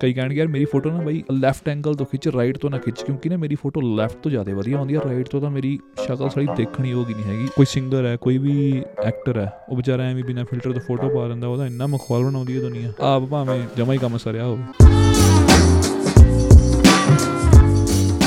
ਕਈ ਕਹਿਣਗੇ, ਯਾਰ ਮੇਰੀ ਫੋਟੋ ਨਾ ਬਾਈ ਲੈਫਟ ਐਂਗਲ ਤੋਂ ਖਿੱਚ ਰਾਈਟ ਤੋਂ ਨਾ ਖਿੱਚ, ਕਿਉਂਕਿ ਨਾ ਮੇਰੀ ਫੋਟੋ ਲੈਫਟ ਤੋਂ ਜ਼ਿਆਦਾ ਵਧੀਆ ਆਉਂਦੀ ਹੈ ਰਾਈਟ ਤੋਂ ਤਾਂ ਮੇਰੀ ਸ਼ਕਲ ਸਾਲੀ ਦੇਖਣੀ ਹੋਗੀ ਨਹੀਂ ਹੈਗੀ। ਕੋਈ ਸਿੰਗਰ ਹੈ, ਕੋਈ ਵੀ ਐਕਟਰ ਹੈ, ਉਹ ਵਿਚਾਰਾ ਐਵੇਂ ਬਿਨਾ ਫਿਲਟਰ ਤੋਂ ਫੋਟੋ ਪਾ ਲੈਂਦਾ ਉਹਦਾ ਇੰਨਾ ਮਖੌਲ ਬਣਾਉਂਦੀ ਹੈ ਦੁਨੀਆ। ਆਪ ਭਾਵੇਂ ਜਮਾ ਹੀ ਕੰਮ ਸਰਿਆ ਹੋਵੇ।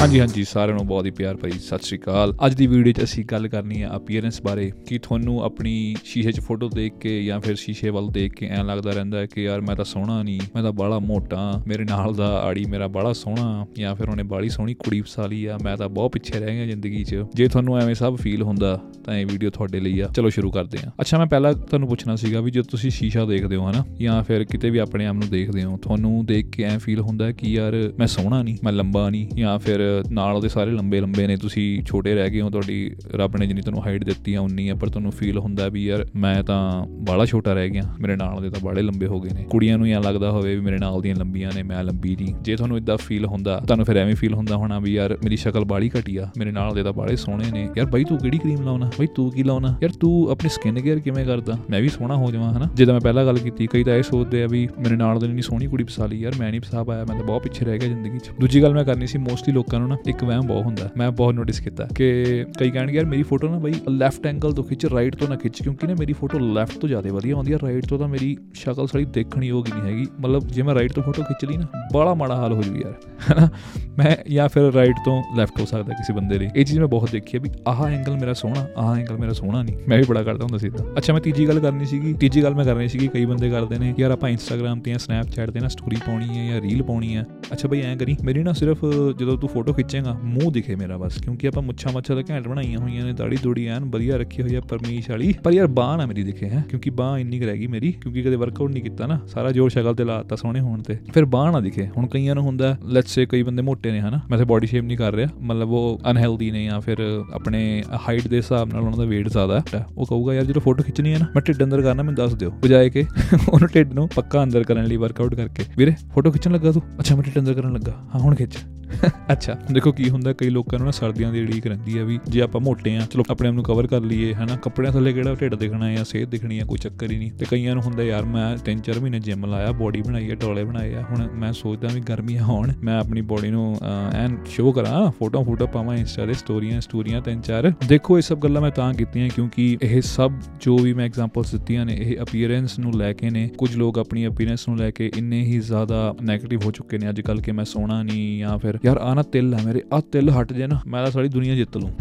ਹਾਂਜੀ ਹਾਂਜੀ, ਸਾਰਿਆਂ ਨੂੰ ਬਹੁਤ ਹੀ ਪਿਆਰ ਭਰੀ ਸਤਿ ਸ਼੍ਰੀ ਅਕਾਲ। ਅੱਜ ਦੀ ਵੀਡੀਓ 'ਚ ਅਸੀਂ ਗੱਲ ਕਰਨੀ ਹੈ ਅਪੀਅਰੈਂਸ ਬਾਰੇ, ਕਿ ਤੁਹਾਨੂੰ ਆਪਣੀ ਸ਼ੀਸ਼ੇ 'ਚ ਫੋਟੋ ਦੇਖ ਕੇ ਜਾਂ ਫਿਰ ਸ਼ੀਸ਼ੇ ਵੱਲ ਦੇਖ ਕੇ ਐਂ ਲੱਗਦਾ ਰਹਿੰਦਾ ਹੈ ਕਿ ਯਾਰ ਮੈਂ ਤਾਂ ਸੋਹਣਾ ਨਹੀਂ, ਮੈਂ ਤਾਂ ਬਾਹਲਾ ਮੋਟਾ, ਮੇਰੇ ਨਾਲ ਦਾ ਆੜੀ ਮੇਰਾ ਬਾਹਲਾ ਸੋਹਣਾ, ਜਾਂ ਫਿਰ ਉਹਨੇ ਬਾਹਲੀ ਸੋਹਣੀ ਕੁੜੀ ਫਸਾ ਲਈ ਆ, ਮੈਂ ਤਾਂ ਬਹੁਤ ਪਿੱਛੇ ਰਹਿ ਗਿਆ ਜ਼ਿੰਦਗੀ 'ਚ। ਜੇ ਤੁਹਾਨੂੰ ਐਵੇਂ ਸਭ ਫੀਲ ਹੁੰਦਾ, ਤਾਂ ਇਹ ਵੀਡੀਓ ਤੁਹਾਡੇ ਲਈ ਆ। ਚਲੋ ਸ਼ੁਰੂ ਕਰਦੇ ਹਾਂ। ਅੱਛਾ, ਮੈਂ ਪਹਿਲਾਂ ਤੁਹਾਨੂੰ ਪੁੱਛਣਾ ਸੀਗਾ ਵੀ ਜਦੋਂ ਤੁਸੀਂ ਸ਼ੀਸ਼ਾ ਦੇਖਦੇ ਹੋ, ਹਨਾ, ਜਾਂ ਫਿਰ ਕਿਤੇ ਵੀ ਆਪਣੇ ਆਪ ਨੂੰ ਦੇਖਦੇ ਹੋ, ਤੁਹਾਨੂੰ ਦੇਖ ਕੇ ਐਂ ਫੀਲ ਹੁੰਦਾ ਕਿ ਯਾਰ ਮੈਂ ਸੋਹਣਾ ਨਹੀਂ, ਮੈਂ ਲੰਬਾ ਨਹੀਂ, ਜਾਂ ਫਿਰ ਨਾਲ ਉਹਦੇ ਸਾਰੇ ਲੰਬੇ ਲੰਬੇ ਨੇ, ਤੁਸੀਂ ਛੋਟੇ ਰਹਿ ਗਏ ਹੋ, ਤੁਹਾਡੀ ਰੱਬ ਨੇ ਜਿੰਨੀ ਤੁਹਾਨੂੰ ਹਾਈਟ ਦਿੱਤੀ ਆ, ਉਨੀ ਆ, ਪਰ ਤੁਹਾਨੂੰ ਫੀਲ ਹੁੰਦਾ ਵੀ ਯਾਰ ਮੈਂ ਤਾਂ ਬਾਲਾ ਛੋਟਾ ਰਹਿ ਗਿਆ, ਮੇਰੇ ਨਾਲ ਦੇ ਤਾਂ ਬਾਲੇ ਲੰਬੇ ਹੋ ਗਏ ਨੇ। ਕੁੜੀਆਂ ਨੂੰ ਇਹ ਲੱਗਦਾ ਹੋਵੇ ਵੀ ਮੇਰੇ ਨਾਲ ਦੀਆਂ ਲੰਬੀਆਂ ਨੇ, ਮੈਂ ਲੰਬੀ ਨਹੀਂ। ਜੇ ਤੁਹਾਨੂੰ ਇਦਾਂ ਫੀਲ ਹੁੰਦਾ, ਤੁਹਾਨੂੰ ਫਿਰ ਐਵੇਂ ਫੀਲ ਹੁੰਦਾ ਹੋਣਾ ਵੀ ਯਾਰ ਮੇਰੀ ਸ਼ਕਲ ਬਾੜੀ ਘਟੀਆ ਮੇਰੇ ਨਾਲ ਦੇ ਤਾਂ ਬਾਲੇ ਸੋਹਣੇ ਨੇ। ਯਾਰ ਬਾਈ ਤੂੰ ਕਿਹੜੀ ਕਰੀਮ ਲਾਉਣਾ? ਬਾਈ ਤੂੰ ਕੀ ਲਾਉਣਾ? ਯਾਰ ਤੂੰ ਆਪਣੀ ਸਕਿਨ ਕੇਅਰ ਕਿਵੇਂ ਕਰਦਾ? ਮੈਂ ਵੀ ਸੋਹਣਾ ਹੋ ਜਾਵਾਂ, ਹਨਾ? ਜਿੱਦਾਂ ਮੈਂ ਪਹਿਲਾਂ ਗੱਲ ਕੀਤੀ, ਕਈ ਤਾਂ ਇਹ ਸੋਚਦੇ ਆ ਵੀ ਮੇਰੇ ਨਾਲ ਦੇ ਨਹੀਂ ਸੋਹਣੀ ਕੁੜੀ ਫਸਾ ਲਈ, ਯਾਰ ਮੈਂ ਨਹੀਂ ਫਸਾ ਪਾਇਆ, ਮੈਂ ਤਾਂ ਬਹੁਤ ਪਿੱਛੇ ਰਹਿ ਗਿਆ ਜ਼ਿੰਦਗੀ 'ਚ। ਦੂਜੀ ਗੱਲ ਮੈਂ ਕਰਨੀ ਸੀ ਮੋਸਟਲੀ ਲੋਕਾਂ ਨੂੰ ਨਾ ਇੱਕ ਵਹਿਮ ਬਹੁਤ ਹੁੰਦਾ ਮੈਂ ਬਹੁਤ ਨੋਟਿਸ ਕੀਤਾ ਕਿ ਕਈ ਕਹਿਣਗੇ, ਯਾਰ ਮੇਰੀ ਫੋਟੋ ਨਾ ਬਾਈ ਲੈਫਟ ਐਂਗਲ ਤੋਂ ਖਿੱਚ ਰਾਈਟ ਤੋਂ ਨਾ ਖਿੱਚ, ਕਿਉਂਕਿ ਨਾ ਮੇਰੀ ਫੋਟੋ ਲੈਫਟ ਤੋਂ ਜ਼ਿਆਦਾ ਵਧੀਆ ਆਉਂਦੀ ਹੈ। ਰਾਈਟ ਤੋਂ ਤਾਂ ਮੇਰੀ ਸ਼ਕਲ ਸਾਲੀ ਦੇਖਣੀ ਹੋਗੀ ਨਹੀਂ ਹੈਗੀ। ਮਤਲਬ ਜੇ ਮੈਂ ਰਾਈਟ ਤੋਂ ਫੋਟੋ ਖਿੱਚ ਲਈ ਨਾ ਬੜਾ ਮਾੜਾ ਹਾਲ ਹੋ ਜੂ ਯਾਰ, ਹੈਨਾ? ਮੈਂ ਜਾਂ ਫਿਰ ਰਾਈਟ ਤੋਂ ਲੈਫਟ ਹੋ ਸਕਦਾ ਕਿਸੇ ਬੰਦੇ ਲਈ। ਇਹ ਚੀਜ਼ ਮੈਂ ਬਹੁਤ ਦੇਖੀ ਹੈ ਵੀ ਆਹ ਐਂਗਲ ਮੇਰਾ ਸੋਹਣਾ, ਆਹ ਐਂਗਲ ਮੇਰਾ ਸੋਹਣਾ ਨਹੀਂ। ਮੈਂ ਵੀ ਬੜਾ ਕਰਦਾ ਹੁੰਦਾ ਸੀ ਤਾਂ ਅੱਛਾ, ਮੈਂ ਤੀਜੀ ਗੱਲ ਕਰਨੀ ਸੀਗੀ, ਤੀਜੀ ਗੱਲ ਮੈਂ ਕਰਨੀ ਸੀਗੀ, ਕਈ ਬੰਦੇ ਕਰਦੇ ਨੇ, ਯਾਰ ਆਪਾਂ ਇੰਸਟਾਗ੍ਰam ਤੇ ਜਾਂ ਸਨੈਪਚੈਟ ਤੇ ਨਾ ਸਟੋਰੀ ਪਾਉਣੀ ਹੈ ਜਾਂ ਰੀਲ ਪਾਉਣੀ ਹੈ। ਅੱਛਾ ਬਈ ਐਂ ਕਰੀ, ਮੇਰੀ ਨਾ ਸਿਰਫ ਜਦੋਂ ਤੂੰ ਫੋਟੋ ਖਿੱਚੇਗਾ ਮੂੰਹ ਦਿਖੇ ਮੇਰਾ ਬਸ, ਕਿਉਂਕਿ ਆਪਾਂ ਮੁੱਛਾਂ ਮੱਛਾਂ ਤਾਂ ਘੈਂਟ ਬਣਾਈਆਂ ਹੋਈਆਂ ਨੇ, ਦਾੜੀ ਦੂੜੀ ਐਨ ਵਧੀਆ ਰੱਖੀ ਹੋਈ ਆ ਪਰਮੀਸ਼ ਵਾਲੀ। ਪਰ ਯਾਰ ਬਾਹ ਨਾ ਮੇਰੀ ਦਿਖੇ ਹੈ, ਕਿਉਂਕਿ ਬਾਹ ਇੰਨੀ ਕੁ ਰਹਿ ਗਈ ਮੇਰੀ, ਕਿਉਂਕਿ ਕਦੇ ਵਰਕਆਊਟ ਨਹੀਂ ਕੀਤਾ ਨਾ, ਸਾਰਾ ਜੋਰ ਸ਼ਕਲ ਤੇ ਲਾਤਾ ਸੋਹਣੇ ਹੋਣ ਤੇ। ਫਿਰ ਬਾਹ ਨਾ ਦਿਖੇ, ਹੁਣ ਕਈਆਂ ਨੂੰ ਹੁੰਦਾ ਲੈਟਸ ਸੇ ਕਈ ਬੰਦੇ ਮੋਟੇ ਨੇ ਹਨਾ, ਮੈਂ ਤੇ ਬਾਡੀ ਸ਼ੇਪ ਨਹੀਂ ਕਰ ਰਿਹਾ, ਮਤਲਬ ਉਹ ਅਨਹੈਲਦੀ ਨੇ ਜਾਂ ਫਿਰ ਆਪਣੇ ਹਾਈਟ ਦੇ ਹਿਸਾਬ ਨਾਲ ਉਹਨਾਂ ਦਾ weight ਜ਼ਿਆਦਾ ਹੈ। ਉਹ ਕਹੂਗਾ, ਯਾਰ ਜਦੋਂ ਫੋਟੋ ਖਿੱਚਣੀ ਹੈ ਨਾ, ਮੈਂ ਢਿੱਡ ਅੰਦਰ ਕਰਨਾ, ਮੈਨੂੰ ਦੱਸ ਦਿਓ। ਬਜਾਏ ਕਿ ਉਹਨੂੰ ਢਿੱਡ ਨੂੰ ਪੱਕਾ ਅੰਦਰ ਕਰਨ ਲਈ ਵਰਕਆਊਟ ਕਰਕੇ। ਵੀਰੇ, ਫੋਟੋ ਖਿੱਚਣ ਲੱਗਾ ਤੂੰ? ਅੱਛਾ, ਮੈਂ ਢਿੱਡ ਅੰਦਰ ਕਰਨ ਲੱਗਾ। ਹਾਂ, ਹੁਣ ਖਿੱਚ। ਅੱਛਾ। ਦੇਖੋ ਕੀ ਹੁੰਦਾ, ਕਈ ਲੋਕਾਂ ਨੂੰ ਨਾ ਸਰਦੀਆਂ ਦੀ ਢੀਕ ਰਹਿੰਦੀ ਹੈ ਵੀ ਜੇ ਆਪਾਂ ਮੋਟੇ ਆ, ਚਲੋ ਆਪਣੇ ਆਪ ਨੂੰ ਕਵਰ ਕਰ ਲਈਏ, ਹਨਾ? ਕੱਪੜਿਆਂ ਥੱਲੇ ਕਿਹੜਾ ਢਿੱਡ ਦਿਖਣਾ ਜਾਂ ਸਿਹਤ ਦਿਖਣੀ ਆ, ਕੋਈ ਚੱਕਰ ਹੀ ਨਹੀਂ। ਤੇ ਕਈਆਂ ਨੂੰ ਹੁੰਦਾ ਯਾਰ, ਮੈਂ 3-4 ਮਹੀਨੇ ਜਿਮ ਲਾਇਆ ਬੋਡੀ ਬਣਾਈ ਹੈ ਟੋਲੇ ਬਣਾਏ ਆ, ਹੁਣ ਮੈਂ ਸੋਚਦਾ ਵੀ ਗਰਮੀਆਂ ਹੋਣ ਮੈਂ ਆਪਣੀ ਬੋਡੀ ਨੂੰ ਐਨ ਸ਼ੋਅ ਕਰਾਂ ਫੋਟੋ ਫੋਟੋ ਪਾਵਾਂ ਇੰਸਟਾ ਤੇ ਸਟੋਰੀਆਂ ਸਟੋਰੀਆਂ ਤਿੰਨ ਚਾਰ ਦੇਖੋ ਇਹ ਸਭ ਗੱਲਾਂ ਮੈਂ ਤਾਂ ਕੀਤੀਆਂ ਕਿਉਂਕਿ ਇਹ ਸਭ ਜੋ ਵੀ ਮੈਂ ਐਗਜ਼ਾਮਪਲਸ ਦਿੱਤੀਆਂ ਨੇ, ਇਹ ਅਪੀਅਰੈਂਸ ਨੂੰ ਲੈ ਕੇ ਨੇ, ਕੁਝ ਲੋਕ ਆਪਣੀ ਅਪੀਅਰੈਂਸ ਨੂੰ ਲੈ ਕੇ ਇੰਨੇ ਹੀ ਜ਼ਿਆਦਾ 네ਗੇਟਿਵ ਹੋ ਚੁੱਕੇ ਨੇ, ਅੱਜ ਕੱਲ ਕਿ ਮੈਂ ਸੋਹਣਾ ਨਹੀਂ ਜਾਂ ਫਿਰ ਯਾਰ ਆ ਨਾ ਤਿਲ ਆ ਮੇਰੇ ਆ ਤਿਲ ਹਟ ਜੇ ਨਾ, ਮੈਂ ਤਾਂ ਸਾਰੀ ਦੁਨੀਆ ਜਿੱਤ ਲੂੰ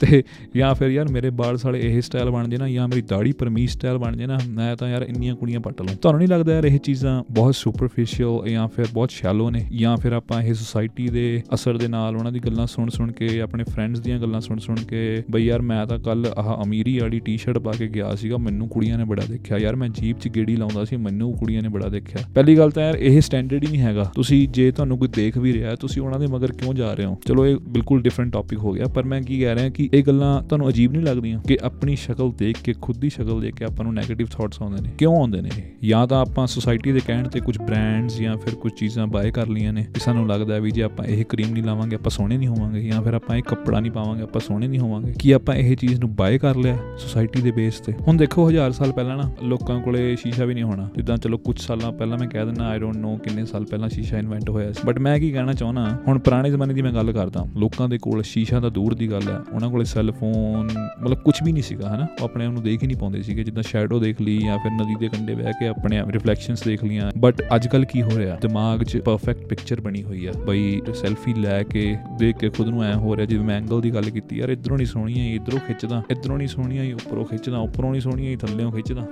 ਤੇ ਜਾਂ ਫਿਰ ਯਾਰ ਮੇਰੇ ਬਾਲ ਸਾਲੇ ਇਹ ਸਟਾਈਲ ਬਣ ਜੇ ਨਾ, ਜਾਂ ਮੇਰੀ ਦਾੜੀ ਪਰਮੀਸ਼ ਸਟਾਈਲ ਬਣ ਜੇ ਨਾ, ਮੈਂ ਤਾਂ ਯਾਰ ਇੰਨੀਆਂ ਕੁੜੀਆਂ ਪੱਟ ਲੂੰ ਤੁਹਾਨੂੰ ਨਹੀਂ ਲੱਗਦਾ ਯਾਰ ਇਹ ਚੀਜ਼ਾਂ ਬਹੁਤ ਸੁਪਰਫੀਸ਼ੀਅਲ ਜਾਂ ਫਿਰ ਬਹੁਤ ਸ਼ੈਲੋ ਨੇ? ਜਾਂ ਫਿਰ ਆਪਾਂ ਇਹ ਸੋਸਾਇਟੀ ਦੇ ਅਸਰ ਦੇ ਨਾਲ ਉਹਨਾਂ ਦੀ ਗੱਲਾਂ ਸੁਣ ਸੁਣ ਕੇ, ਆਪਣੇ ਫਰੈਂਡਸ ਦੀਆਂ ਗੱਲਾਂ ਸੁਣ ਸੁਣ ਕੇ, ਬਈ ਯਾਰ ਮੈਂ ਤਾਂ ਕੱਲ ਆਹ ਅਮੀਰੀ ਵਾਲੀ ਟੀ-ਸ਼ਰਟ ਪਾ ਕੇ ਗਿਆ ਸੀਗਾ, ਮੈਨੂੰ ਕੁੜੀਆਂ ਨੇ ਬੜਾ ਦੇਖਿਆ। ਯਾਰ ਮੈਂ ਜੀਪ 'ਚ ਗੇੜੀ ਲਾਉਂਦਾ ਸੀ, ਮੈਨੂੰ ਕੁੜੀਆਂ ਨੇ ਬੜਾ ਦੇਖਿਆ। ਪਹਿਲੀ ਗੱਲ ਤਾਂ ਯਾਰ ਇਹ ਸਟੈਂਡਰਡ ਹੀ ਨਹੀਂ ਹੈਗਾ। ਤੁਸੀਂ ਜੇ ਤੁਹਾਨੂੰ ਕੋਈ ਦੇਖ ਵੀ ਰਿਹਾ, ਤੁਸੀਂ ਉਹਨਾਂ ਦੇ ਮਗਰ ਕਿਉਂ ਜਾ ਰਹੇ ਹੋ? ਚਲੋ, ਇਹ ਬਿਲਕੁਲ ਡਿਫਰੈਂਟ ਟੌਪਿਕ ਹੋ ਗਿਆ, ਪਰ ਮੈਂ ਕੀ ਕਹਿ ਰਿਹਾ ਕਿ ਇਹ ਗੱਲਾਂ ਤੁਹਾਨੂੰ ਅਜੀਬ ਨਹੀਂ ਲੱਗਦੀਆਂ ਕਿ ਆਪਣੀ ਸ਼ਕਲ ਦੇਖ ਕੇ, ਖੁਦ ਦੀ ਸ਼ਕਲ ਦੇਖ ਕੇ ਆਪਾਂ ਨੂੰ 네ਗੇਟਿਵ ਥਾਟਸ ਆਉਂਦੇ ਨੇ? ਕਿਉਂ ਆਉਂਦੇ ਨੇ ਜਾਂ ਤਾਂ ਆਪਾਂ ਸੋਸਾਇਟੀ ਦੇ ਕਹਿਣ ਤੇ ਕੁਝ ਬ੍ਰਾਂਡਸ ਜਾਂ ਫਿਰ ਕੁਝ ਚੀਜ਼ਾਂ ਬਾਏ ਕਰ ਲਈਆਂ ਨੇ ਕਿ ਸਾਨੂੰ ਲੱਗਦਾ ਵੀ ਜੇ ਆਪਾਂ ਇਹ ਕਰੀਮ ਨਹੀਂ ਲਾਵਾਂਗੇ, ਆਪਾਂ ਸੋਹਣੇ ਨਹੀਂ ਹੋਵਾਂਗੇ, ਜਾਂ ਫਿਰ ਆਪਾਂ ਇਹ ਕੱਪੜਾ ਨਹੀਂ ਪਾਵਾਂਗੇ, ਆਪਾਂ ਸੋਹਣੇ ਨਹੀਂ ਹੋਵਾਂਗੇ, ਕੀ ਆਪਾਂ ਇਹ ਚੀਜ਼ ਨੂੰ ਬਾਏ ਕਰ ਲਿਆ ਸੋਸਾਇਟੀ ਦੇ ਬੇਸ ਤੇ? ਹੁਣ ਦੇਖੋ, ਹਜ਼ਾਰ ਸਾਲ ਪਹਿਲਾਂ ਨਾ ਲੋਕਾਂ ਕੋਲੇ ਸ਼ੀਸ਼ਾ ਵੀ ਨਹੀਂ ਹੋਣਾ। ਜਿੱਦਾਂ ਚਲੋ ਕੁਝ ਸਾਲਾਂ ਪਹਿਲਾਂ ਮੈਂ ਕਹਿ ਦਿੰਦਾ ਆਈ ਡੋਨਟ ਨੋ ਕਿੰਨੇ ਸਾਲ ਪਹਿਲਾਂ ਸ਼ੀਸ਼ਾ ਇਨਵੈਂਟ ਹੋਇਆ ਸੀ। ਬਟ ਮੈਂ ਕੀ ਕਹਿਣਾ ਚਾਹੁੰਦਾ ਹੁਣ ਪੁਰਾਣੇ ਜ਼ਮਾਨੇ ਦੀ ਮੈਂ ਗੱਲ ਕਰਦਾ ਲੋਕਾਂ ਦੇ ਕੋਲ ਸ਼ੀਸ਼ਾ ਤਾਂ ਦੂਰ ਦੀ ਗੱਲ ਹੈ। ਉਹਨਾਂ ਕੋਲੇ ਸੈੱਲ ਫੋਨ ਮਤਲਬ ਕੁਝ ਵੀ ਨਹੀਂ ਸੀਗਾ, ਹਨਾ? ਉਹ ਆਪਣੇ ਆਪ ਨੂੰ ਦੇਖ ਹੀ ਨਹੀਂ ਪਾਉਂਦੇ ਸੀਗੇ। ਜਿੱਦਾਂ ਸ਼ੈਡੋ ਦੇਖ ਲਈ ਜਾਂ ਫਿਰ ਨਦੀ ਦੇ ਕੰਢੇ ਬਹਿ ਕੇ ਆਪਣੇ ਰਿਫਲੈਕਸ਼ਨਸ ਦੇਖ ਲੀਆਂ ਬਟ ਅੱਜ ਕੱਲ ਕੀ ਹੋ ਰਿਹਾ? ਦਿਮਾਗ 'ਚ ਪਰਫੈਕਟ ਪਿਕਚਰ ਬਣੀ ਹੋਈ ਆ। ਬਈ ਸੈਲਫੀ ਲੈ ਕੇ, ਦੇਖ ਕੇ ਖੁਦ ਨੂੰ ਐ ਹੋ ਰਿਹਾ ਜਿਵੇਂ ਮੈਂ ਐਂਗਲ ਦੀ ਗੱਲ ਕੀਤੀ, ਯਾਰ ਇਧਰੋਂ ਨਹੀਂ ਸੋਹਣੀ ਐ ਇਧਰੋਂ ਖਿੱਚਦਾ। ਇਧਰੋਂ ਨਹੀਂ ਸੋਹਣੀ ਐ ਉੱਪਰੋਂ ਖਿੱਚਦਾ। ਉੱਪਰੋਂ ਨਹੀਂ ਸੋਹਣੀ ਐ ਥੱਲੇੋਂ ਖਿੱਚਦਾ।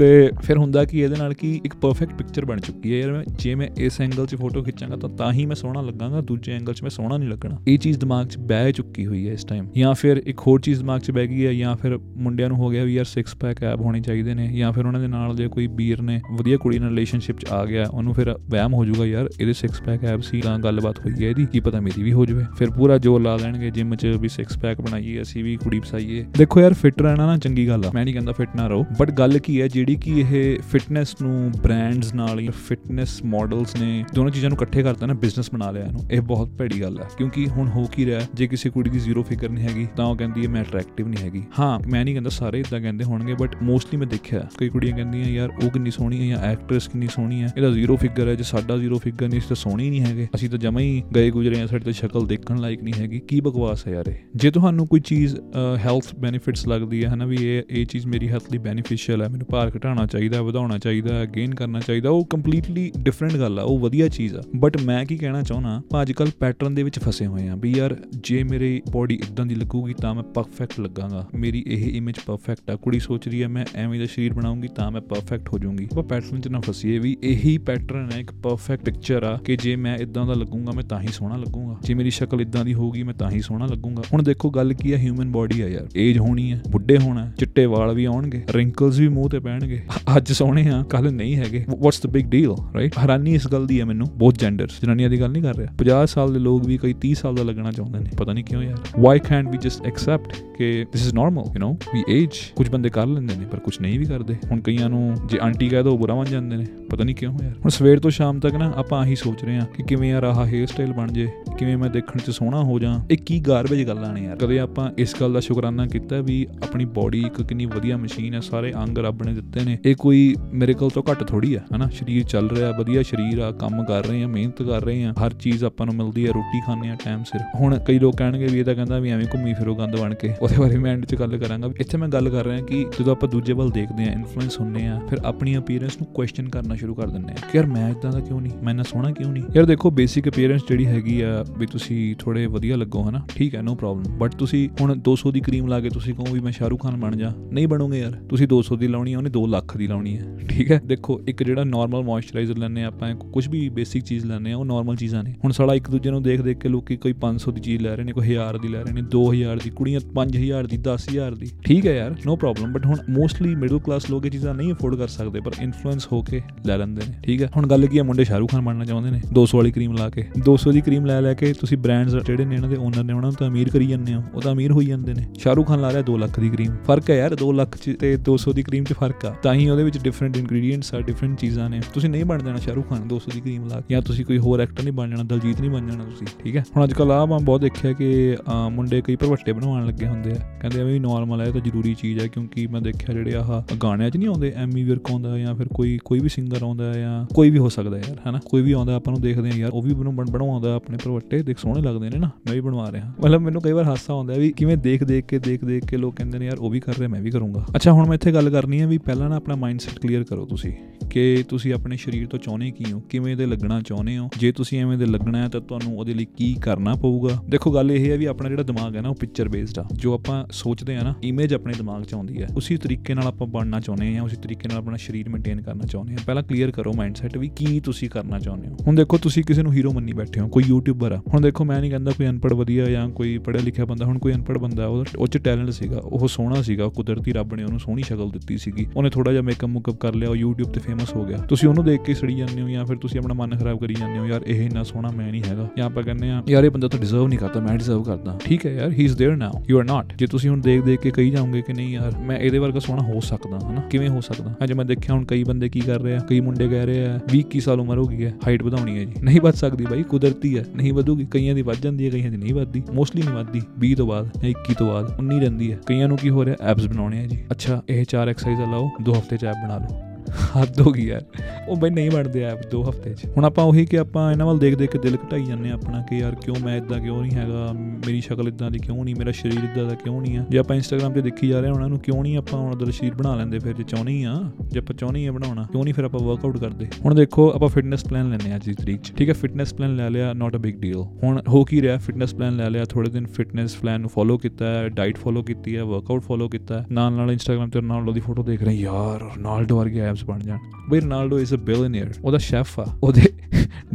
ਤੇ ਫਿਰ ਹੁੰਦਾ ਕਿ ਇਹਦੇ ਨਾਲ ਕੀ ਇੱਕ ਪਰਫੈਕਟ ਪਿਕਚਰ ਬਣ ਚੁੱਕੀ ਹੈ ਯਾਰ ਮੈਂ, ਜੇ ਮੈਂ ਇਸ ਐਂਗਲ 'ਚ ਫੋਟੋ ਖਿੱਚਾਂਗਾ ਤਾਂ ਤਾਂ ਹੀ ਮੈਂ ਸੋਹਣਾ ਲੱਗਾਂਗਾ, ਦੂਜੇ ਐਂਗਲ 'ਚ ਮੈਂ ਸੋਹਣਾ ਨਹੀਂ ਲੱਗਣਾ। ਇਹ ਚੀਜ਼ ਦਿਮਾਗ 'ਚ ਬਹਿ ਚੁੱਕੀ ਹੋਈ ਹੈ ਇਸ ਟਾਈਮ ਜਾਂ ਫਿਰ ਇੱਕ ਹੋਰ ਚੀਜ਼ ਦਿਮਾਗ 'ਚ ਬਹਿ ਗਈ ਹੈ, ਜਾਂ ਫਿਰ ਮੁੰਡਿਆਂ ਨੂੰ ਹੋ ਗਿਆ ਵੀ ਯਾਰ 6 ਪੈਕ ਐਬ ਹੋਣੇ ਚਾਹੀਦੇ ਨੇ, ਜਾਂ ਫਿਰ ਉਹਨਾਂ ਦੇ ਨਾਲ ਦੇ ਕੋਈ ਵੀਰ ਨੇ ਵਧੀਆ ਕੁੜੀ ਨਾਲ ਰਿਲੇਸ਼ਨਸ਼ਿਪ 'ਚ ਆ ਗਿਆ, ਉਹਨੂੰ ਫਿਰ ਵਹਿਮ ਹੋ ਜਾਊਗਾ ਯਾਰ, ਇਹਦੇ 6 ਪੈਕ ਐਬ ਸੀ ਤਾਂ ਗੱਲਬਾਤ ਹੋਈ ਹੈ ਇਹਦੀ, ਕੀ ਪਤਾ ਮੇਰੀ ਵੀ ਹੋ ਜਾਵੇ। ਫਿਰ ਪੂਰਾ ਜੋਰ ਲਾ ਦੇਣਗੇ ਜਿਮ 'ਚ ਵੀ 6 ਪੈਕ ਬਣਾਈਏ, ਅਸੀਂ ਵੀ ਕੁੜੀ ਫਸਾਈਏ ਦੇਖੋ ਯਾਰ ਫਿੱਟ ਰਹਿਣਾ ਨਾ ਚੰਗੀ ਗੱਲ ਆ, ਮੈਂ ਨਹੀਂ ਕਹਿੰਦਾ ਫਿੱਟ ਨਾ ਰਹੋ ਬਟ ਗੱਲ ਕੀ ਹੈ, ਜਿਹੜੀ ਜਿਹੜੀ ਕਿ ਇਹ ਫਿਟਨੈਸ ਨੂੰ ਬ੍ਰਾਂਡਸ ਨਾਲ ਜਾਂ ਫਿਟਨੈਸ ਮਾਡਲਸ ਨੇ ਦੋਨੋਂ ਚੀਜ਼ਾਂ ਨੂੰ ਇਕੱਠੇ ਕਰਤਾ ਨਾ ਬਿਜ਼ਨਸ ਬਣਾ ਲਿਆ ਇਹਨੂੰ। ਇਹ ਬਹੁਤ ਭੈੜੀ ਗੱਲ ਹੈ ਕਿਉਂਕਿ ਹੁਣ ਹੋ ਕੀ ਰਿਹਾ, ਜੇ ਕਿਸੇ ਕੁੜੀ ਦੀ ਜ਼ੀਰੋ ਫਿਗਰ ਨਹੀਂ ਹੈਗੀ, ਤਾਂ ਉਹ ਕਹਿੰਦੀ ਹੈ, ਮੈਂ ਅਟਰੈਕਟਿਵ ਨਹੀਂ ਹੈਗੀ। ਹਾਂ, ਮੈਂ ਨਹੀਂ ਕਹਿੰਦਾ ਸਾਰੇ ਇਦਾਂ ਕਹਿੰਦੇ ਹੋਣਗੇ ਬਟ ਮੋਸਟਲੀ ਮੈਂ ਦੇਖਿਆ, ਕਈ ਕੁੜੀਆਂ ਕਹਿੰਦੀਆਂ, ਯਾਰ, ਉਹ ਕਿੰਨੀ ਸੋਹਣੀ ਹੈ ਜਾਂ ਐਕਟਰੈਸ ਕਿੰਨੀ ਸੋਹਣੀ ਹੈ? ਇਹਦਾ ਜ਼ੀਰੋ ਫਿਗਰ ਹੈ, ਜੇ ਸਾਡਾ ਜ਼ੀਰੋ ਫਿਗਰ ਨਹੀਂ ਇਸ ਤਾਂ ਸੋਹਣੀ ਨਹੀਂ ਹੈਗੇ। ਅਸੀਂ ਤਾਂ ਜਮਾ ਹੀ ਗਏ ਗੁਜਰੇ ਆ ਸਾਡੇ ਤੇ ਸ਼ਕਲ ਦੇਖਣ ਲਾਇਕ ਨਹੀਂ ਹੈਗੀ। ਕੀ ਬਕਵਾਸ ਹੈ ਯਾਰ ਇਹ? ਜੇ ਤੁਹਾਨੂੰ ਕੋਈ ਚੀਜ਼ ਹੈਲਥ ਬੈਨੀਫਿਟਸ ਲੱਗਦੀ ਹੈ, ਹਨਾ, ਵੀ ਇਹ ਇਹ ਚੀਜ਼ ਮੇਰੀ ਹੈਲਥ ਲਈ ਬੈਨੀਫੀਸ਼ੀਅਲ ਹੈ, ਮੈਨੂੰ ਭਾਰ ਘਟਾਉਣਾ ਚਾਹੀਦਾ, ਵਧਾਉਣਾ ਚਾਹੀਦਾ ਹੈ ਗੇਨ ਕਰਨਾ ਚਾਹੀਦਾ, ਉਹ ਕੰਪਲੀਟਲੀ ਡਿਫਰੈਂਟ ਗੱਲ ਆ, ਉਹ ਵਧੀਆ ਚੀਜ਼ ਆ। ਬਟ ਮੈਂ ਕੀ ਕਹਿਣਾ ਚਾਹੁੰਦਾ ਅੱਜ ਕੱਲ ਪੈਟਰਨ ਦੇ ਵਿੱਚ ਫਸੇ ਹੋਏ ਆ ਵੀ ਯਾਰ ਜੇ ਮੇਰੀ ਬੋਡੀ ਇਦਾਂ ਦੀ ਲੱਗੂਗੀ ਤਾਂ ਮੈਂ ਪਰਫੈਕਟ ਲੱਗਾਂਗਾ। ਮੇਰੀ ਇਹ ਇਮੇਜ ਪਰਫੈਕਟ ਆ, ਕੁੜੀ ਸੋਚ ਰਹੀ ਹੈ ਮੈਂ ਐਵੇਂ ਦਾ ਸਰੀਰ ਬਣਾਉਂਗੀ ਤਾਂ ਮੈਂ ਪਰਫੈਕਟ ਹੋ ਜਾਊਂਗੀ। ਉਹ ਪੈਟਰਨ 'ਚ ਨਾ ਫਸੀਏ ਵੀ ਇਹੀ ਪੈਟਰਨ ਹੈ ਇੱਕ ਪਰਫੈਕਟ ਪਿਕਚਰ ਆ ਕਿ ਜੇ ਮੈਂ ਇਦਾਂ ਦਾ ਲੱਗੂੰਗਾ, ਮੈਂ ਤਾਂ ਹੀ ਸੋਹਣਾ ਲੱਗੂੰਗਾ। ਜੇ ਮੇਰੀ ਸ਼ਕਲ ਇਦਾਂ ਦੀ ਹੋਊਗੀ, ਮੈਂ ਤਾਂ ਹੀ ਸੋਹਣਾ ਲੱਗੂੰਗਾ। ਹੁਣ ਦੇਖੋ ਗੱਲ ਕੀ ਹੈ ਹਿਊਮਨ ਬੋਡੀ ਆ ਯਾਰ ਏਜ ਹੋਣੀ ਹੈ ਬੁੱਢੇ ਹੋਣਾ, ਚਿੱਟੇ ਵਾਲ ਵੀ ਆਉਣਗੇ ਰਿੰਕਲਸ ਵੀ ਮੂੰਹ ਤੇ ಕಾಣಗೆ ਅੱਜ ਸੋਹਣੇ ਆ ਕੱਲ ਨਹੀਂ ਹੈਗੇ। What's the big deal right ਹੈਰਾਨੀ ਇਸ ਗੱਲ ਦੀ ਹੈ ਮੈਨੂੰ ਬਹੁਤ ਜੈਂਡਰਸ ਜਨਾਨੀਆਂ ਦੀ ਗੱਲ ਨਹੀਂ ਕਰ ਰਿਹਾ। 50 ਸਾਲ ਦੇ ਲੋਕ ਵੀ ਕਈ 30 ਸਾਲ ਦਾ ਲੱਗਣਾ ਚਾਹੁੰਦੇ ਨੇ। ਪਤਾ ਨਹੀਂ ਕਿਉਂ ਯਾਰ। Why can't we just accept ਕਿ this is normal you know we age ਕੁਝ ਬੰਦੇ ਕਰ ਲੈਂਦੇ ਨੇ, ਪਰ ਕੁਝ ਨਹੀਂ ਵੀ ਕਰਦੇ। ਹੁਣ ਕਈਆਂ ਨੂੰ ਜੇ ਆਂਟੀ ਕਹਿ ਦੋ ਬੁਰਾ ਮੰਨ ਜਾਂਦੇ ਨੇ। ਪਤਾ ਨਹੀਂ ਕਿਉਂ ਯਾਰ। ਹੁਣ ਸਵੇਰ ਤੋਂ ਸ਼ਾਮ ਤੱਕ ਨਾ ਆਪਾਂ ਆਹੀ ਸੋਚ ਰਹੇ ਹਾਂ ਕਿ ਕਿਵੇਂ ਯਾਰ ਆਹ ਹੇਅਰ ਸਟਾਈਲ ਬਣ ਜੇ, ਕਿਵੇਂ ਮੈਂ ਦੇਖਣ 'ਚ ਸੋਹਣਾ ਹੋ ਜਾ। ਇਹ ਕੀ ਗਾਰਬੇਜ ਗੱਲਾਂ ਨੇ ਯਾਰ। ਕਦੇ ਆਪਾਂ ਇਸ ਗੱਲ ਦਾ ਸ਼ੁਕਰਾਨਾ ਕੀਤਾ ਵੀ ਆਪਣੀ ਬਾਡੀ ਇੱਕ ਕਿੰਨੀ ਵਧੀਆ ਮਸ਼ੀਨ ਹੈ, ਸਾਰੇ ਅੰਗ ਰੱਬ ਨੇ ਦਿੱਤੇ ਨੇ। ਇਹ ਕੋਈ ਮਿਰੇਕਲ ਤੋਂ ਘੱਟ ਥੋੜੀ ਆ, ਹਨਾ? ਸਰੀਰ ਚੱਲ ਰਿਹਾ, ਵਧੀਆ ਸਰੀਰ ਆ, ਕੰਮ ਕਰ ਰਹੇ ਆ, ਮਿਹਨਤ ਕਰ ਰਹੇ ਆ, ਹਰ ਚੀਜ਼ ਆਪਾਂ ਨੂੰ ਮਿਲਦੀ ਹੈ ਰੋਟੀ ਖਾਂਦੇ ਆ ਟਾਈਮ ਸਿਰ। ਹੁਣ ਕਈ ਲੋਕ ਕਹਿਣਗੇ ਵੀ ਇਹ ਤਾਂ ਕਹਿੰਦਾ ਵੀ ਐਵੇਂ ਘੁੰਮੀ ਫਿਰੋ ਗੰਦ ਬਣ ਕੇ। ਉਹਦੇ ਬਾਰੇ ਮੈਂ ਐਂਡ 'ਚ ਗੱਲ ਕਰਾਂਗਾ। ਇੱਥੇ ਮੈਂ ਗੱਲ ਕਰ ਰਿਹਾ ਕਿ ਜਦੋਂ ਆਪਾਂ ਦੂਜੇ ਵੱਲ ਦੇਖਦੇ ਆ ਇਨਫਲੂਐਂਸ ਹੁੰਨੇ ਆ, ਫਿਰ ਆਪਣੀ ਅਪੀਅਰੈਂਸ ਨੂੰ ਕੁਐਸਚਨ ਕਰਨਾ ਸ਼ੁਰੂ ਕਰ ਦਿੰਦੇ ਆ। ਕਿ ਯਾਰ ਮੈਂ ਇਦਾਂ ਦਾ ਕਿਉਂ ਨਹੀਂ? ਮੈਂ ਇੰਨਾ ਸੋਹਣਾ ਕਿਉਂ ਨਹੀਂ? ਯਾਰ ਦੇਖੋ ਬੇਸਿਕ ਅਪੀਅਰੈਂਸ ਜਿਹੜੀ ਹੈਗੀ ਆ, ਵੀ ਤੁਸੀਂ ਥੋੜੇ ਵਧੀਆ ਲੱਗੋ, ਹਨਾ? ਠੀਕ ਹੈ ਨੋ ਪ੍ਰੋਬਲਮ ਬਟ ਤੁਸੀਂ ਹੁਣ 200 ਦੀ ਕਰੀਮ ਲਾ ਕੇ ਤੁਸੀਂ ਕਹੋ ਵੀ ਮੈਂ ਸ਼ਾਹਰੂਖ ਖਾਨ ਬਣ ਜਾ। ਨਹੀਂ ਬਣੋਗੇ ਯਾਰ। ਤੁਸੀਂ 200 ਦੀ ਲਾਉਣੀ ਆ, ਉਹਨੇ 2 ਲੱਖ ਦੀ ਲਾਉਣੀ ਹੈ, ਠੀਕ ਹੈ? ਦੇਖੋ, ਇੱਕ ਜਿਹੜਾ ਨਾਰਮਲ ਮੋਇਸਚਰਾਈਜ਼ਰ ਲੈਣੇ ਆਪਾਂ ਕੁਝ ਵੀ ਬੇਸਿਕ ਚੀਜ਼ ਲੈਣੇ ਆ ਉਹ ਨਾਰਮਲ ਚੀਜ਼ਾਂ ਨੇ। ਹੁਣ ਸਾਲਾ ਇੱਕ ਦੂਜੇ ਨੂੰ ਦੇਖ ਦੇਖ ਕੇ ਲੋਕੀ ਕੋਈ 500 ਦੀ ਚੀਜ਼ ਲੈ ਰਹੇ ਨੇ, ਕੋਈ 1000 ਦੀ ਲੈ ਰਹੇ ਨੇ 2000 ਦੀ, ਕੁੜੀਆਂ 5000 ਦੀ 10000 ਦੀ, ਠੀਕ ਹੈ ਯਾਰ? ਨੋ ਪ੍ਰੋਬਲਮ ਬਟ ਹੁਣ ਮੋਸਟਲੀ ਮਿਡਲ ਕਲਾਸ ਲੋਕ ਇਹ ਚੀਜ਼ਾਂ ਨਹੀਂ ਅਫੋਰਡ ਕਰ ਸਕਦੇ, ਪਰ ਇਨਫਲੂਐਂਸ ਹੋ ਕੇ ਲੈ ਲੈਂਦੇ ਨੇ, ਠੀਕ ਹੈ? ਹੁਣ ਗੱਲ ਕੀ ਹੈ, ਮੁੰਡੇ ਸ਼ਾਹਰੂਖ ਖਾਨ ਬਣਨਾ ਚਾਹੁੰਦੇ ਨੇ 200 ਵਾਲੀ ਕਰੀਮ ਲਾ ਕੇ। 200 ਦੀ ਕਰੀਮ ਲੈ ਲੈ ਕੇ ਤੁਸੀਂ ਬ੍ਰਾਂਡਸ ਜਿਹੜੇ ਨੇ ਇਹਨਾਂ ਦੇ ਓਨਰ ਨੇ, ਉਹਨਾਂ ਨੂੰ ਤਾਂ ਅਮੀਰ ਕਰੀ ਜਾਂਦੇ ਹੋ, ਉਹ ਤਾਂ ਅਮੀਰ ਹੋਈ ਜਾਂਦੇ ਨੇ। ਸ਼ਾਹਰੂਖ ਖਾਨ ਲਾ ਰਿਹਾ 2 ਲੱਖ ਦੀ ਕਰੀਮ ਫ਼ਰਕ ਹੈ ਯਾਰ 2 ਲੱਖ ਚ ਤੇ 200 ਦੀ ਕਰੀਮ ਚ ਫ਼ਰਕ ਆ, ਤਾਂ ਹੀ ਉਹਦੇ ਵਿੱਚ ਡਿਫਰੈਂਟ ਇਨਗਰੀਡੀਐਂਟਸ ਆ ਡਿਫਰੈਂਟ ਚੀਜ਼ਾਂ ਨੇ। ਤੁਸੀਂ ਨਹੀਂ ਬਣ ਜਾਣਾ ਸ਼ਾਹਰੂਖ ਖਾਨ 200 ਦੀ ਕਰੀਮ ਲਾ ਕੇ। ਜਾਂ ਤੁਸੀਂ ਕੋਈ ਹੋਰ ਐਕਟਰ ਨਹੀਂ ਬਣ ਜਾਣਾ, ਦਲਜੀਤ ਨਹੀਂ ਬਣ ਜਾਣਾ ਤੁਸੀਂ, ਠੀਕ ਹੈ? ਹੁਣ ਅੱਜ ਕੱਲ ਆ ਮੈਂ ਬਹੁਤ ਦੇਖਿਆ ਕਿ ਮੁੰਡੇ ਕਈ ਭਰਵੱਟੇ ਬਣਵਾਉਣ ਲੱਗੇ ਹੁੰਦੇ ਆ। ਕਹਿੰਦੇ ਆ ਵੀ ਨਾਰਮਲ ਹੈ ਇਹ ਤਾਂ ਜ਼ਰੂਰੀ ਚੀਜ਼ ਹੈ ਕਿਉਂਕਿ ਮੈਂ ਦੇਖਿਆ ਜਿਹੜੇ ਆਹ ਗਾਣਿਆਂ 'ਚ ਨਹੀਂ ਆਉਂਦੇ, ਐਮੀ ਵਿਰਕ ਆਉਂਦਾ ਜਾਂ ਫਿਰ ਕੋਈ ਕੋਈ ਵੀ ਸਿੰਗਰ ਆਉਂਦਾ ਜਾਂ ਕੋਈ ਵੀ ਹੋ ਸਕਦਾ ਯਾਰ, ਹਨਾ? ਕੋਈ ਵੀ ਆਉਂਦਾ, ਆਪਾਂ ਨੂੰ ਦੇਖਦੇ ਆ ਯਾਰ, ਉਹ ਵੀ ਬਣ ਬਣਵਾਉਂਦਾ ਆਪਣੇ ਭਰਵੱਟੇ। ਦੇਖ, ਸੋਹਣੇ ਲੱਗਦੇ ਨੇ ਨਾ, ਮੈਂ ਵੀ ਬਣਵਾ ਰਿਹਾ। ਮਤਲਬ ਮੈਨੂੰ ਕਈ ਵਾਰ ਹਾਸਾ ਆਉਂਦਾ ਵੀ ਕਿਵੇਂ ਦੇਖ ਦੇਖ ਕੇ, ਦੇਖ ਦੇਖ ਕੇ ਲੋਕ ਕਹਿੰਦੇ ਨੇ, ਯਾਰ ਉਹ ਵੀ ਕਰ ਰਿਹਾ, ਮੈਂ ਵੀ ਕਰੂੰਗਾ। ਅੱਛਾ, ਹੁਣ ਮੈਂ ਇੱਥੇ ਗੱਲ ਕਰਨੀ ਹੈ ਵੀ ਪਹਿਲਾਂ ਨਾ ਆਪਣਾ ਮਾਈਂਡਸੈਟ ਕਲੀਅਰ ਕਰੋ ਤੁਸੀਂ ਕਿ ਤੁਸੀਂ ਆਪਣੇ ਸਰੀਰ ਤੋਂ ਚਾਹੁੰਦੇ ਕੀ ਹੋ, ਕਿਵੇਂ ਦੇ ਲੱਗਣਾ ਚਾਹੁੰਦੇ ਹੋ। ਜੇ ਤੁਸੀਂ ਐਵੇਂ ਦੇ ਲੱਗਣਾ ਹੈ ਤਾਂ ਤੁਹਾਨੂੰ ਉਹਦੇ ਲਈ ਕੀ ਕਰਨਾ ਪਊਗਾ। ਦੇਖੋ, ਗੱਲ ਇਹ ਹੈ ਵੀ ਆਪਣਾ ਜਿਹੜਾ ਦਿਮਾਗ ਹੈ ਨਾ, ਉਹ ਪਿਕਚਰ ਬੇਸਡ ਆ। ਜੋ ਆਪਾਂ ਸੋਚਦੇ ਆ ਨਾ ਇਮੇਜ ਆਪਣੇ ਦਿਮਾਗ 'ਚ ਆਉਂਦੀ ਹੈ। ਉਸੇ ਤਰੀਕੇ ਨਾਲ ਆਪਾਂ ਬਣਨਾ ਚਾਹੁੰਦੇ ਆ ਉਸੇ ਤਰੀਕੇ ਨਾਲ ਆਪਣਾ ਸਰੀਰ ਮੇਨਟੇਨ ਕਰਨਾ ਚਾਹੁੰਦੇ ਆ ਪਹਿਲਾਂ ਕਲੀਅਰ ਕਰੋ ਮਾਈਂਡਸੈਟ ਵੀ ਕੀ ਤੁਸੀਂ ਕਰਨਾ ਚਾਹੁੰਦੇ ਹੋ। ਹੁਣ ਦੇਖੋ, ਤੁਸੀਂ ਕਿਸੇ ਨੂੰ ਹੀਰੋ ਮੰਨੀ ਬੈਠੇ ਹੋ, ਕੋਈ ਯੂਟਿਊਬਰ ਆ। ਹੁਣ ਦੇਖੋ, ਮੈਂ ਨਹੀਂ ਕਹਿੰਦਾ ਕੋਈ ਅਨਪੜ੍ਹ ਵਧੀਆ ਜਾਂ ਕੋਈ ਪੜ੍ਹਿਆ ਲਿਖਿਆ ਬੰਦਾ। ਹੁਣ ਕੋਈ ਅਨਪੜ੍ਹ ਬੰਦਾ ਉਹ 'ਚ ਟੈਲੈਂਟ ਸੀਗਾ, ਉਹ ਸੋਹਣਾ ਸੀਗਾ ਕੁਦਰਤੀ ਰੱਬ ਨੇ ਉਹਨੂੰ ਸੋਹਣੀ ਸ਼ਕਲ ਦਿੱਤੀ ਸੀਗੀ। ਉਹਨੇ ਥੋੜਾ ਜਿਹਾ ਮੇਕਅਪ ਮੁਕਅਪ ਕਰ ਲਿਆ ਉਹ YouTube ਤੇ ਫੇਮਸ ਹੋ ਗਿਆ ਤੁਸੀਂ ਉਹਨੂੰ ਦੇਖ ਕੇ ਸੜੀ ਜਾਂਦੇ ਹੋ ਜਾਂ ਫਿਰ ਤੁਸੀਂ ਆਪਣਾ ਮਨ ਖਰਾਬ ਕਰੀ ਜਾਂਦੇ ਹੋ ਯਾਰ ਇਹ ਇੰਨਾ ਸੋਹਣਾ ਮੈਂ ਨਹੀਂ ਹੈਗਾ ਜਾਂ ਆਪਾਂ ਕਹਿੰਦੇ ਆ ਯਾਰ ਇਹ ਬੰਦਾ ਤਾਂ ਡਿਜ਼ਰਵ ਨਹੀਂ ਕਰਦਾ ਮੈਂ ਡਿਜ਼ਰਵ ਕਰਦਾ ਠੀਕ ਹੈ ਯਾਰ he is there now you are not ਜੇ ਤੁਸੀਂ ਹੁਣ ਦੇਖ ਦੇਖ ਕੇ ਕਹੀ ਜਾਓਗੇ ਕਿ ਨਹੀਂ ਯਾਰ ਮੈਂ ਇਹਦੇ ਵਰਗਾ ਸੋਹਣਾ ਹੋ ਸਕਦਾ ਹਨਾ ਕਿਵੇਂ ਹੋ ਸਕਦਾ ਅੱਜ ਮੈਂ ਦੇਖਿਆ ਹੁਣ ਕਈ ਬੰਦੇ ਕੀ ਕਰ ਰਹੇ ਆ ਕਈ ਮੁੰਡੇ ਕਹਿ ਰਹੇ ਆ 20 ਕੀ ਸਾਲ ਉਮਰ ਹੋ ਗਈ ਹੈ ਹਾਈਟ ਵਧਾਉਣੀ ਹੈ ਜੀ ਨਹੀਂ ਵੱਧ ਸਕਦੀ ਬਾਈ ਕੁਦਰਤੀ ਹੈ ਨਹੀਂ ਵਧੂਗੀ ਕਈਆਂ ਦੀ ਵੱਧ ਜਾਂਦੀ ਹੈ ਕਈਆਂ ਦੀ ਨਹੀਂ ਵੱਧਦੀ ਮੋਸਟਲੀ ਨਹੀਂ ਵੱਧਦੀ 20 ਤੋਂ ਬਾਅਦ ਜਾਂ 21 ਤੋਂ ਬਾਅਦ 19 ਰਹਿੰਦੀ ਹੈ ਕਈਆਂ ਨੂੰ ਕੀ ਹੋ ਰਿਹਾ ਐਬਸ ਬਣਾਉਣੇ ਆ ਜੀ ਅੱਛਾ ਇਹ ਚਾਰ ਐਕਸਰਸਾਈਜ਼ ਲਾਓ ਦੋ ਹਫ਼ਤੇ ਚ ਐਬ ਬਣਾ ਲਓ। ਹੱਦ ਹੋ ਗਈ ਯਾਰ। ਉਹ ਬਈ ਨਹੀਂ ਬਣਦੇ ਐਪ ਦੋ ਹਫ਼ਤੇ 'ਚ। ਹੁਣ ਆਪਾਂ ਉਹੀ ਕਿ ਆਪਾਂ ਇਹਨਾਂ ਵੱਲ ਦੇਖ ਦੇਖ ਕੇ ਦਿਲ ਘਟਾਈ ਜਾਂਦੇ ਆ ਆਪਣਾ ਕਿ ਯਾਰ ਕਿਉਂ ਮੈਂ ਇਦਾਂ ਕਿਉਂ ਨਹੀਂ ਹੈਗਾ? ਮੇਰੀ ਸ਼ਕਲ ਇਦਾਂ ਦੀ ਕਿਉਂ ਨਹੀਂ? ਮੇਰਾ ਸਰੀਰ ਇਦਾਂ ਦਾ ਕਿਉਂ ਨਹੀਂ ਆ? ਜੇ ਆਪਾਂ ਇੰਸਟਾਗ੍ਰam ਤੇ ਦੇਖੀ ਜਾ ਰਹੇ ਉਹਨਾਂ ਨੂੰ ਕਿਉਂ ਨਹੀਂ ਆਪਾਂ ਉਹਨਾਂ ਦਾ ਸਰੀਰ ਬਣਾ ਲੈਂਦੇ ਫਿਰ? ਜੇ ਚਾਹੁੰਦੇ ਹੀ ਆ। ਜੇ ਆਪਾਂ ਚਾਹੁੰਦੇ ਆ ਬਣਾਉਣਾ, ਕਿਉਂ ਨਹੀਂ ਫਿਰ ਆਪਾਂ ਵਰਕਆਊਟ ਕਰਦੇ? ਹੁਣ ਦੇਖੋ, ਆਪਾਂ ਫਿਟਨੈਸ ਪਲਾਨ ਲੈਣੇ ਆ ਅੱਜ ਦੀ ਤਰੀਕ 'ਚ। ਠੀਕ ਹੈ ਫਿਟਨੈਸ ਪਲਾਨ ਲੈ ਲਿਆ ਨਾਟ ਅ ਬਿਗ ਡੀਲ ਹੁਣ ਹੋ ਕੀ ਰਿਹਾ? ਫਿਟਨੈਸ ਪਲਾਨ ਲੈ ਲਿਆ ਥੋੜੇ ਦਿਨ ਫਿਟਨੈਸ ਪਲਾਨ ਨੂੰ ਫੋਲੋ ਕੀਤਾ ਹੈ ਡਾਈਟ ਫੋਲੋ ਕੀਤੀ ਹੈ ਵਰਕਆਊਟ ਫੋਲੋ ਕੀਤਾ ਨਾਲ ਨਾਲ ਇੰਸਟਾਗ੍ਰam ਤੇ ਰੋਨਾਲਡੋ ਦੀ ਫੋਟੋ ਦੇਖ ਰਹੇ ਯਾਰ ਰੋਨਾਲਡੋ ਵਰਗੇ ਐਪਸ ਬਣ ਜਾਣ ਬਈ ਰੋਨਾਲਡੋ ਇਜ਼ ਅ ਬਿਲੀਅਨਰ ਉਹਦਾ ਸ਼ੈਫ ਆ ਉਹਦੇ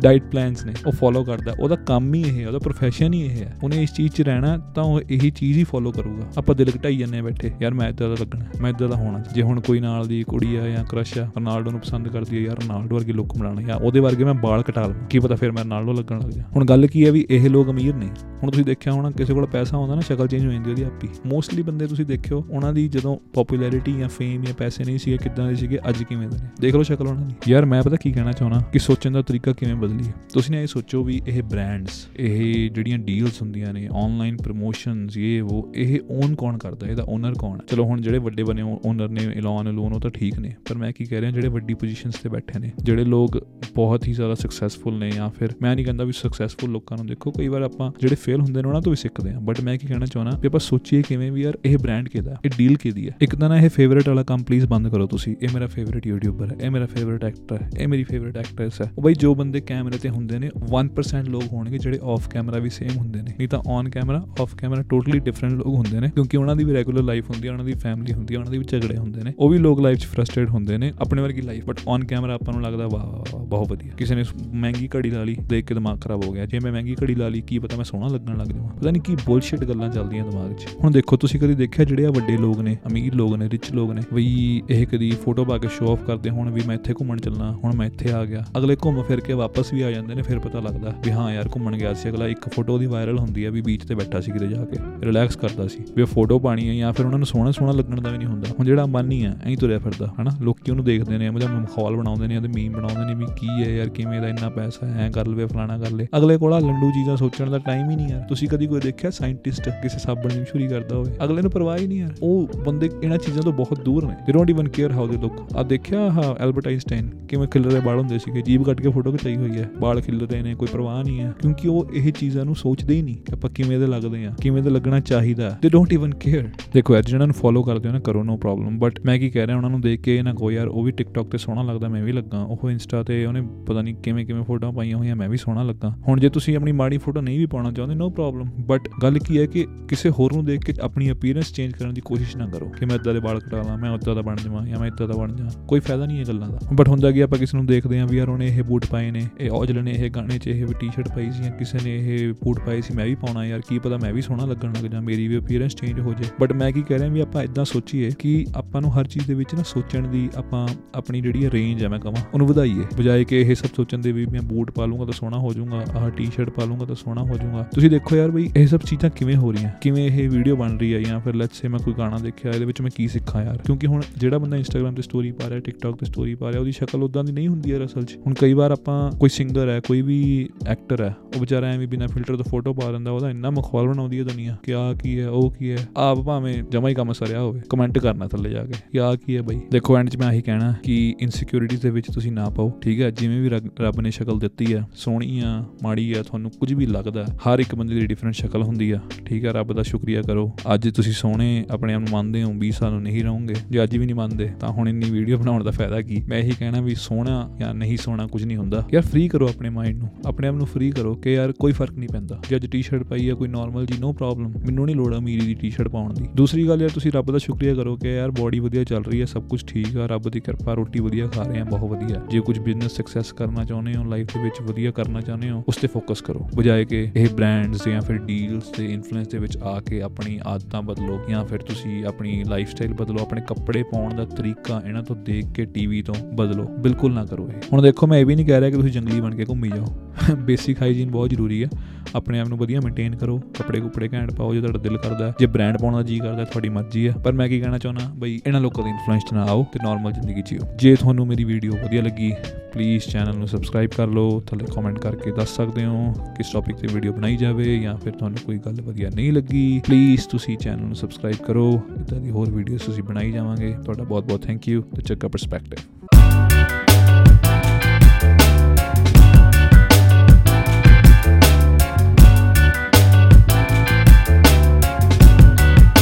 ਡਾਈਟ ਪਲਾਨਸ ਨੇ, ਉਹ ਫੋਲੋ ਕਰਦਾ। ਉਹਦਾ ਕੰਮ ਹੀ ਇਹ ਹੈ, ਉਹਦਾ profession ਹੀ ਇਹ ਹੈ। ਉਹਨੇ ਇਸ ਚੀਜ਼ 'ਚ ਰਹਿਣਾ, ਤਾਂ ਉਹ ਇਹੀ ਚੀਜ਼ ਹੀ ਫੋਲੋ ਕਰੂਗਾ। ਆਪਾਂ ਦਿਲ ਘਟਾਈ ਜੰਨੇ ਬੈਠੇ, ਯਾਰ ਮੈਂ ਇਦਾਂ ਦਾ ਲੱਗਣਾ, ਮੈਂ ਇਦਾਂ ਦਾ ਹੋਣਾ। ਜੇ ਹੁਣ ਕੋਈ ਨਾਲ ਦੀ ਕੁੜੀ ਆ ਜਾਂ ਕ੍ਰਸ਼ ਆ, ਰੋਨਾਲਡੋ ਨੂੰ ਪਸੰਦ ਕਰਦੀ ਹੈ ਯਾਰ ਰੋਨਾਲਡੋ ਵਰਗੀ ਲੁੱਕ ਬਣਾਉਣਾ ਜਾਂ ਉਹਦੇ ਵਰਗੇ ਮੈਂ ਬਾਲ ਕਟਾ ਲਵਾਂ। ਕੀ ਪਤਾ ਫਿਰ ਮੈਂ ਰੋਨਾਲਡੋ ਲੱਗਣ ਲੱਗ ਜਾ ਹੁਣ ਗੱਲ ਕੀ ਹੈ ਵੀ ਇਹ ਲੋਕ ਅਮੀਰ ਨੇ। ਹੁਣ ਤੁਸੀਂ ਦੇਖਿਆ ਹੋਣਾ, ਕਿਸੇ ਕੋਲ ਪੈਸਾ ਹੁੰਦਾ ਨਾ, ਸ਼ਕਲ ਚੇਂਜ ਹੋ ਜਾਂਦੀ ਉਹਦੀ ਆਪੀ। ਮੋਸਟਲੀ ਬੰਦੇ ਤੁਸੀਂ ਦੇਖਿਓ, ਉਹਨਾਂ ਦੀ ਜਦੋਂ ਪਪੂਲੈਰਿਟੀ ਜਾਂ ਫੇਮ ਜਾਂ ਪੈਸੇ ਨਹੀਂ ਸੀਗੇ, ਕਿੱਦਾਂ ਦੇ ਸੀਗੇ, ਅੱਜ ਕਿਵੇਂ ਦੇ ਨੇ। ਦੇਖ ਲਓ ਸ਼ਕਲ ਉਹਨਾਂ ਦੀ। ਯਾਰ ਮੈਂ ਪਤਾ ਕੀ ਕਹਿਣਾ ਚਾਹੁੰਦਾ, ਕਿ ਸੋਚਣ ਦਾ ਤਰੀਕਾ ਕਿਵੇਂ ਬਦਲੀ ਹੈ ਤੁਸੀਂ ਨੇ ਇਹ ਸੋਚੋ ਵੀ ਇਹ ਬ੍ਰਾਂਡਸ ਇਹ ਜਿਹੜੀਆਂ ਡੀਲਸ ਹੁੰਦੀਆਂ ਨੇ ਆਨਲਾਈਨ ਪ੍ਰੋਮੋਸ਼ਨਸ ਇਹ, ਉਹ, ਇਹ ਓਨ ਕੌਣ ਕਰਦਾ? ਇਹਦਾ ਓਨਰ ਕੌਣ ਹੈ? ਚਲੋ ਹੁਣ ਜਿਹੜੇ ਵੱਡੇ ਬਣੇ ਓਨਰ ਨੇ ਐਲਨ ਲੋਨ ਉਹ ਤਾਂ ਠੀਕ ਨੇ। ਪਰ ਮੈਂ ਕੀ ਕਹਿ ਰਿਹਾ, ਜਿਹੜੇ ਵੱਡੀ ਪੋਜੀਸ਼ਨਸ ਤੇ ਬੈਠੇ ਨੇ, ਜਿਹੜੇ ਲੋਕ ਬਹੁਤ ਹੀ ਜ਼ਿਆਦਾ ਸਕਸੈਸਫੁਲ ਨੇ ਜਾਂ ਫਿਰ ਮੈਂ ਨਹੀਂ ਕਹਿੰਦਾ ਵੀ ਸਕਸੈਸਫੁਲ ਲੋਕਾਂ ਨੂੰ ਦੇਖੋ, ਕਈ ਵਾਰ ਆਪਾਂ ਜਿਹੜੇ ਫੇਲ ਹੁੰਦੇ ਨੇ ਉਹਨਾਂ ਤੋਂ ਵੀ ਸਿੱਖਦੇ ਹਾਂ। ਬਟ ਮੈਂ ਕੀ ਕਹਿਣਾ ਚਾਹੁੰਦਾ ਵੀ ਆਪਾਂ ਸੋਚੀਏ ਕਿਵੇਂ ਵੀ ਯਾਰ, ਇਹ ਬ੍ਰਾਂਡ ਕਿਹਦਾ ਇਹ ਡੀਲ ਕਿਹਦੀ ਹੈ? ਇੱਕ ਤਾਂ ਨਾ ਇਹ ਫੇਵਰਿਟ ਵਾਲਾ ਕੰਮ ਪਲੀਜ਼ ਬੰਦ ਕਰੋ ਤੁਸੀਂ। ਇਹ ਮੇਰਾ ਫੇਵਰਿਟ ਯੂਟਿਊਬਰ ਹੈ, ਇਹ ਮੇਰਾ ਫੇਵਰਿਟ ਐਕਟਰ ਹੈ, ਇਹ ਮੇਰੀ ਫੇਵਰਿਟ ਐਕਟਰੈਸ ਹੈ। ਉਹ ਬਈ ਜੋ ਬੰਦੇ ਕੈਮਰੇ ਤੇ ਹੁੰਦੇ ਨੇ 1% ਲੋਕ ਹੋਣਗੇ ਜਿਹੜੇ ਆਫ ਕੈਮਰਾ ਵੀ ਸੇਮ ਹੁੰਦੇ ਨੇ। ਨਹੀਂ ਤਾਂ on camera off camera totally different ਲੋਕ ਹੁੰਦੇ ਨੇ, ਕਿਉਂਕਿ ਉਹਨਾਂ ਦੀ ਵੀ ਰੈਗੂਲਰ ਲਾਈਫ ਹੁੰਦੀ ਹੈ ਉਹਨਾਂ ਦੀ ਫੈਮਿਲੀ ਹੁੰਦੀ ਹੈ ਉਹਨਾਂ ਦੀ ਵੀ ਝਗੜੇ ਹੁੰਦੇ ਨੇ। ਉਹ ਵੀ ਲੋਕ ਲਾਈਫ 'ਚ ਫਰਸਟ੍ਰੇਟ ਹੁੰਦੇ ਨੇ, ਆਪਣੇ ਵਰਗੀ ਲਾਈਫ ਬਟ ਔਨ ਕੈਮਰਾ ਆਪਾਂ ਨੂੰ ਲੱਗਦਾ ਵਾਹ ਵਾਹ ਵਾਹ ਬਹੁਤ ਵਧੀਆ। ਕਿਸੇ ਨੇ ਮਹਿੰਗੀ ਘੜੀ ਲਾ ਲਈ, ਦੇਖ ਕੇ ਦਿਮਾਗ ਖਰਾਬ ਹੋ ਗਿਆ। ਜੇ ਮੈਂ ਮਹਿੰਗੀ ਘੜੀ ਲਾ ਲਈ, ਕੀ ਪਤਾ ਮੈਂ ਸੋਹਣਾ ਲੱਗਣ ਲੱਗ ਜਾਵਾਂ। ਪਤਾ ਨਹੀਂ ਕੀ ਬੁਲਸ਼ਿਟ ਗੱਲਾਂ ਚੱਲਦੀਆਂ ਦਿਮਾਗ 'ਚ। ਹੁਣ ਦੇਖੋ, ਤੁਸੀਂ ਕਦੀ ਦੇਖਿਆ ਜਿਹੜੇ ਆ ਵੱਡੇ ਲੋਕ ਨੇ, ਅਮੀਰ ਲੋਕ ਨੇ ਰਿਚ ਲੋਕ ਨੇ, ਵੀ ਇਹ ਕਦੀ ਫੋਟੋ ਪਾ ਕੇ ਸ਼ੋਅ ਆਫ ਕਰਦੇ ਹੁਣ, ਵੀ ਮੈਂ ਇੱਥੇ ਘੁੰਮਣ ਚੱਲਣਾ, ਹੁਣ ਮੈਂ ਇੱਥੇ ਆ ਗਿਆ, ਅਗਲੇ ਘੁੰਮ ਫਿਰ ਕੇ ਵਾਪਸ ਵੀ ਆ ਜਾਂਦੇ ਨੇ, ਫਿਰ ਪਤਾ ਲੱਗਦਾ ਵੀ ਹਾਂ ਯਾਰ ਘੁੰਮਣ ਗਿਆ ਸੀ। ਅਗਲਾ ਇੱਕ ਫੋਟੋ ਦੀ ਵਾਇਰਲ ਹੁੰਦੀ ਹੈ ਵੀ ਬੀਚ ਤੇ ਬੈਠਾ ਸੀ ਕਿਤੇ ਜਾ ਕੇ ਰਿਲੈਕਸ ਕਰਦਾ ਸੀ। ਵੀ ਉਹ ਫੋਟੋ ਪਾਣੀ ਹੈ ਜਾਂ ਫਿਰ ਉਹਨਾਂ ਨੂੰ ਸੋਹਣਾ ਸੋਹਣਾ ਲੱਗਣ ਦਾ ਵੀ ਨਹੀਂ ਹੁੰਦਾ। ਹੁਣ ਜਿਹੜਾ ਅੰਬਾਨੀ ਆ, ਐਂ ਤੁਰਿਆ ਫਿਰਦਾ, ਹਨਾ? ਲੋਕੀ ਉਹਨੂੰ ਦੇਖਦੇ ਨੇ, ਉਹਦਾ ਮਾਹੌਲ ਬਣਾਉਂਦੇ ਨੇ, ਉਹਦੇ ਮੀਮ ਬਣਾਉਂਦੇ ਨੇ ਵੀ ਕੀ ਹੈ ਯਾਰ, ਕਿਵੇਂ ਦਾ ਇੰਨਾ ਪੈਸਾ ਹੈ, ਐ ਕਰ ਲਵੇ, ਫਲਾਣਾ ਕਰ ਲੇ ਅਗਲੇ ਕੋਲ ਆ ਲੰਡੂ ਚੀਜ਼ਾਂ ਸੋਚਣ ਦਾ ਟਾਈਮ ਹੀ ਨਹੀਂ ਯਾਰ। ਤੁਸੀਂ ਕਦੀ ਕੋਈ ਦੇਖਿਆ ਸਾਇੰਟਿਸਟ ਕਿਸੇ ਸਾਬਣ ਦੀ ਮਸ਼ਹੂਰੀ ਕਰਦਾ ਹੋਵੇ? ਅਗਲੇ ਨੂੰ ਪਰਵਾਹ ਹੀ ਨਹੀਂ ਯਾਰ। ਉਹ ਬੰਦੇ ਇਹਨਾਂ ਚੀਜ਼ਾਂ ਤੋਂ ਬਹੁਤ ਦੂਰ ਨੇ। They don't even care how they look ਆ ਦੇਖਿਆ ਹਾਂ ਐਲਬਰਟ ਆਈਨਸਟਾਈਨ ਕਿਵੇਂ ਖਿਲਰੇ ਵਾਲ ਹੁੰਦੇ ਸੀਗੇ ਜੀਬ ਕੱਟ ਕੇ ਫੋਟੋ ਖਿਚਾਈ ਹੋਈ ਹੈ, ਵਾਲ ਖਿਲਰੇ ਨੇ, ਕੋਈ ਪਰਵਾਹ ਨਹੀਂ ਹੈ, ਕਿਉਂਕਿ ਉਹ ਇਹ ਚੀਜ਼ਾਂ ਨੂੰ ਸੋਚਦੇ ਹੀ ਨਹੀਂ ਕਿ ਆਪਾਂ ਕਿਵੇਂ ਦੇ ਲੱਗਦੇ ਆ ਕਿਵੇਂ ਦੇ ਲੱਗਣਾ ਚਾਹੀਦਾ ਦੇ ਡੋਨਟ ਇਵਨ ਕੇਅਰ ਦੇਖੋ ਯਾਰ ਜਿਹਨਾਂ ਨੂੰ ਫੋਲੋ ਕਰਦੇ ਹੋ ਨਾ, ਕਰੋ ਨੋ ਪ੍ਰੋਬਲਮ ਬਟ ਮੈਂ ਕੀ ਕਹਿ ਰਿਹਾ, ਉਹਨਾਂ ਨੂੰ ਦੇਖ ਕੇ ਨਾ ਕੋ ਯਾਰ, ਉਹ ਵੀ ਟਿਕਟੌਕ ਤੇ ਸੋਹਣਾ ਲੱਗਦਾ, ਮੈਂ ਵੀ ਲੱਗਾ। ਉਹ ਇੰਸਟਾ ਤੇ ਉਹਨੇ ਪਤਾ ਨਹੀਂ ਕਿਵੇਂ ਕਿਵੇਂ ਫੋਟੋਆਂ ਪਾਈਆਂ ਹੋਈਆਂ, ਮੈਂ ਵੀ ਸੋਹਣਾ ਲੱਗਾ। ਹੁਣ ਜੇ ਤੁਸੀਂ ਆਪਣੀ ਮਾੜੀ ਫੋਟੋ ਨਹੀਂ ਵੀ ਪਾਉਣਾ ਚਾਹੁੰਦੇ ਨੋ ਪ੍ਰੋਬਲਮ ਬਟ ਗੱਲ ਕੀ ਹੈ ਕਿ ਕਿਸੇ ਹੋਰ ਨੂੰ ਦੇਖ ਕੇ ਆਪਣੀ ਅਪੀਅਰੈਂਸ ਚੇਂਜ ਕਰਨ ਦੀ ਕੋਸ਼ਿਸ਼ ਨਾ ਕਰੋ ਕਿ ਮੈਂ ਇਦਾਂ ਦੇ ਵਾਲ ਕਟਾ ਲਾਂ, ਮੈਂ ਉਦਾਂ ਦਾ ਬਣ ਜਾਵਾਂ ਜਾਂ ਮੈਂ ਇਦਾਂ ਦਾ ਬਣ ਜਾਵਾਂ। ਕੋਈ ਫਾਇਦਾ ਨਹੀਂ ਇਹ ਗੱਲਾਂ ਦਾ। ਬਟ ਹੁੰਦਾ ਕਿ ਆਪਾਂ ਕਿਸੇ ਨੂੰ ਦੇਖਦੇ ਆਂ ਵੀ ਯਾਰ, ਉਹਨੇ ਇਹ ਬੂਟ ਪਾਏ ਨੇ ਇਹ ਔਜਲ ਨੇ ਇਹ ਗਾਣੇ 'ਚ ਇਹ ਵੀ ਟੀ-ਸ਼ਰਟ ਪਾਈ ਸੀ ਜਾਂ ਕਿਸੇ ਨੇ ਇਹ ਬੂਟ ਪਾਏ ਸੀ, ਮੈਂ ਵੀ ਪਾਉਣਾ ਯਾਰ, ਕੀ ਪਤਾ ਮੈਂ ਵੀ ਸੋਹਣਾ ਲੱਗਣ ਲੱਗ ਜਾ ਮੇਰੀ ਵੀ ਅਪੀਅਰੈਂਸ ਚੇਂਜ ਹੋ ਜੇ ਬਟ ਮੈਂ ਕੀ ਕਹਿ ਰਿਹਾ ਵੀ ਆਪਾਂ ਇਦਾਂ ਸੋਚੀਏ ਕਿ ਆਪਾਂ ਨੂੰ ਹਰ ਚੀਜ਼ ਦੇ ਵਿੱਚ ਨਾ ਸੋਚਣ ਦੀ ਆਪਾਂ ਆਪਣੀ ਜਿਹੜੀ ਰੇਂਜ ਹੈ ਮੈਂ ਕਹਾਂ, ਉਹਨੂੰ ਵਧਾਈਏ। ਬਜਾਏ ਕਿ ਇਹ ਸਭ ਸੋਚਣ ਦੇ ਵੀ ਮੈਂ ਬੂਟ ਪਾ ਲੂੰਗਾ ਤਾਂ ਸੋਹਣਾ ਹੋ ਜਾਊਂਗਾ, ਆਹ ਟੀ-ਸ਼ਰਟ ਪਾ ਲੂੰਗਾ ਤਾਂ ਸੋਹਣਾ ਹੋ ਜਾਊਂਗਾ। ਤੁਸੀਂ ਦੇਖੋ ਯਾਰ ਬਈ, ਇਹ ਸਭ ਚੀਜ਼ਾਂ ਕਿਵੇਂ ਹੋ ਰਹੀਆਂ? ਕਿਵੇਂ ਇਹ ਵੀਡੀਓ ਬਣ ਰਹੀ ਹੈ ਜਾਂ ਫਿਰ ਲੈਟਸ ਸੇ ਮੈਂ ਕੋਈ ਗਾਣਾ ਦੇਖਿਆ, ਇਹਦੇ ਵਿੱਚ ਮੈਂ ਕੀ ਸਿੱਖਾਂ ਯਾਰ? ਕਿਉਂਕਿ ਹੁਣ ਜਿਹੜਾ ਬੰਦਾ ਇੰਸਟਾਗ੍ਰam ਤੇ ਸਟੋਰੀ ਪਾ ਰਿਹਾ ਟਿਕਟੌਕ ਤੇ ਸਟੋਰੀ ਪਾ ਰਿਹਾ, ਉਹਦੀ ਸ਼ਕਲ ਉਦਾਂ ਦੀ ਨਹੀਂ ਹੁੰਦੀ ਹੈ ਅਸਲ 'ਚ। ਹੁਣ ਕਈ ਵਾਰ ਆਪਾਂ ਕੋਈ ਸਿੰਗਰ ਹੈ, ਕੋਈ ਵੀ ਐਕਟਰ ਹੈ, ਉਹ ਵਿਚਾਰਾ ਐਵੇਂ ਬਿਨਾ ਫਿਲਟਰ ਤੋਂ ਫੋਟੋ ਪਾ ਦਿੰਦਾ, ਉਹਦਾ ਇੰਨਾ ਮਖੌਲ ਬਣਾਉਂਦੀ ਹੈ ਦੁਨੀਆ, ਕਿ ਆ ਕੀ ਹੈ, ਉਹ ਕੀ ਹੈ, ਆਪ ਭਾਵੇਂ ਜਮਾ ਹੀ ਕੰਮ ਸਰਿਆ ਹੋਵੇ ਕਮੈਂਟ ਕਰਨਾ ਥੱਲੇ ਜਾ ਕੇ, ਕਿ ਆ ਕੀ ਹੈ ਬਈ। ਦੇਖੋ ਐਂਡ 'ਚ ਮੈਂ ਆਹੀ ਕਹਿਣਾ ਕਿ ਇਨਸਿਕਿਉਰਿਟੀਜ਼ ਦੇ ਵਿੱਚ ਤੁਸੀਂ ਨਾ ਪਾਓ, ਠੀਕ ਹੈ, ਜਿਵੇਂ ਵੀ ਰੱਬ- ਰੱਬ ਨੇ ਸ਼ਕਲ ਦਿੱਤੀ ਆ ਸੋਹਣੀ ਆ, ਮਾੜੀ ਆ, ਤੁਹਾਨੂੰ ਕੁਝ ਵੀ ਲੱਗਦਾ ਹਰ ਇੱਕ ਬੰਦੇ ਦੀ ਡਿਫਰੈਂਟ ਸ਼ਕਲ ਹੁੰਦੀ ਆ, ਠੀਕ ਹੈ, ਰੱਬ ਦਾ ਸ਼ੁਕਰੀਆ ਕਰੋ। ਅੱਜ ਤੁਸੀਂ ਸੋਹਣੇ, ਆਪਣੇ ਆਪ ਨੂੰ ਮੰਨਦੇ ਹੋ 20 ਸਾਲ ਨੂੰ ਨਹੀਂ ਰਹੋਗੇ, ਜੇ ਅੱਜ ਵੀ ਨਹੀਂ ਮੰਨਦੇ, ਤਾਂ ਹੁਣ ਇੰਨੀ ਵੀਡੀਓ ਬਣਾਉਣ ਦਾ ਫਾਇਦਾ ਕੀ? ਮੈਂ ਇਹੀ ਕਹਿਣਾ ਵੀ ਸੋਹਣਾ ਜਾਂ ਨਹੀਂ ਸੋਹਣਾ ਕੁਝ ਨਹੀਂ ਹੁੰਦਾ ਯਾਰ ਫ੍ਰੀ ਕਰੋ ਆਪਣੇ ਮਾਈਂਡ ਨੂੰ, ਆਪਣੇ ਆਪ ਨੂੰ ਫ੍ਰੀ ਕਰੋ ਕਿ ਯਾਰ ਕੋਈ ਫ਼ਰਕ ਨਹੀਂ ਪੈਂਦਾ। ਜੇ ਅੱਜ ਟੀ-ਸ਼ਰਟ ਪਾਈ ਆ, ਕੋਈ ਨਾਰਮਲ ਜੀ ਨੋ ਪ੍ਰੋਬਲਮ ਮੈਨੂੰ ਨਹੀਂ ਲੋੜ ਅਮੀਰੀ ਦੀ ਟੀ-ਸ਼ਰਟ ਪਾਉਣ ਦੀ। ਦੂਸਰੀ ਗੱਲ ਯਾਰ, ਤੁਸੀਂ ਰੱਬ ਦਾ ਸ਼ੁਕਰੀਆ ਕਰੋ ਕਿ ਯਾਰ ਬੋਡੀ ਵਧੀਆ ਚੱਲ ਰਹੀ ਹੈ ਸਭ ਕੁਝ ਠੀਕ ਆ, ਰੱਬ ਦੀ ਕਿਰਪਾ, ਰੋਟੀ ਵਧੀਆ ਖਾ ਰਹੇ ਆ, ਬਹੁਤ ਵਧੀਆ। ਜੇ ਕੁਝ ਬਿਜ਼ਨਸ ਸਕਸੈਸ ਕਰਨਾ ਚਾਹੁੰਦੇ ਹੋ ਲਾਈਫ ਦੇ ਵਿੱਚ ਵਧੀਆ ਕਰਨਾ ਚਾਹੁੰਦੇ ਹੋ, ਉਸ ਤੇ ਫੋਕਸ ਕਰੋ। ਬਜਾਏ ਕਿ ਇਹ ਬ੍ਰਾਂਡਸ ਜਾਂ ਫਿਰ ਡੀਲਸ ਦੇ ਇਨਫਲੂਐਂਸ ਦੇ ਵਿੱਚ ਆ ਕੇ ਆਪਣੀ ਆਦਤਾਂ ਬਦਲੋ, ਜਾਂ ਫਿਰ ਤੁਸੀਂ ਆਪਣੀ ਲਾਈਫ ਸਟਾਈਲ ਬਦਲੋ, ਆਪਣੇ ਕੱਪੜੇ ਪਾਉਣ ਦਾ ਤਰੀਕਾ ਇਹਨਾਂ ਤੋਂ ਦੇਖ ਕੇ ਟੀਵੀ ਤੋਂ ਬਦਲੋ। ਬਿਲਕੁਲ ਨਾ ਕਰੋ ਇਹ। ਹੁਣ ਦੇਖੋ, ਮੈਂ ਇਹ ਵੀ ਨਹੀਂ ਕਹਿ ਰਿਹਾ ਕਿ ਤੁਸੀਂ ਜੰਗਲੀ ਬਣ ਕੇ ਘੁੰਮੀ ਜਾਓ। ਬੇਸਿਕ ਹਾਈਜੀਨ ਬਹੁਤ ਜ਼ਰੂਰੀ ਹੈ ਆਪਣੇ ਆਪ ਨੂੰ ਵਧੀਆ ਮੇਨਟੇਨ ਕਰੋ। ਕੱਪੜੇ ਕੁਪੜੇ ਘੈਂਟ ਪਾਓ ਜੇ ਤੁਹਾਡਾ ਦਿਲ ਕਰਦਾ। ਹੈ। ਜੇ ਬ੍ਰਾਂਡ ਪਾਉਣ ਦਾ ਜੀ ਕਰਦਾ ਹੈ, ਤੁਹਾਡੀ ਮਰਜ਼ੀ ਹੈ ਪਰ ਮੈਂ ਕੀ ਕਹਿਣਾ ਚਾਹੁੰਦਾ ਬਈ ਇਹਨਾਂ ਲੋਕਾਂ ਦੇ ਇਨਫਲੂਐਂਸ 'ਚ ਨਾ ਆਓ ਤੇ ਨਾਰਮਲ ਜ਼ਿੰਦਗੀ ਜੀਓ। ਜੇ ਤੁਹਾਨੂੰ ਮੇਰੀ ਵੀਡੀਓ ਵਧੀਆ ਲੱਗੀ ਪਲੀਜ਼ ਚੈਨਲ ਨੂੰ ਸਬਸਕ੍ਰਾਈਬ ਕਰ ਲਓ। ਥੱਲੇ ਕਮੈਂਟ ਕਰਕੇ ਦੱਸ ਸਕਦੇ ਹੋ ਕਿਸ ਟੌਪਿਕ ਤੇ ਵੀਡੀਓ ਬਣਾਈ ਜਾਵੇ ਜਾਂ ਫਿਰ ਤੁਹਾਨੂੰ ਕੋਈ ਗੱਲ ਵਧੀਆ ਨਹੀਂ ਲੱਗੀ ਪਲੀਜ਼ ਤੁਸੀਂ ਚੈਨਲ ਨੂੰ ਸਬਸਕ੍ਰਾਈਬ ਕਰੋ। ਇਦਾਂ ਦੀ ਹੋਰ ਵੀਡੀਓਜ਼ ਤੁਸੀਂ ਬਣਾਈ ਜਾਵਾਂਗੇ। ਤੁਹਾਡਾ ਬਹੁਤ ਬਹੁਤ ਥੈਂਕ ਯੂ ਤੇ ਚੱਕਾ ਪਰਸਪੈਕਟਿਵ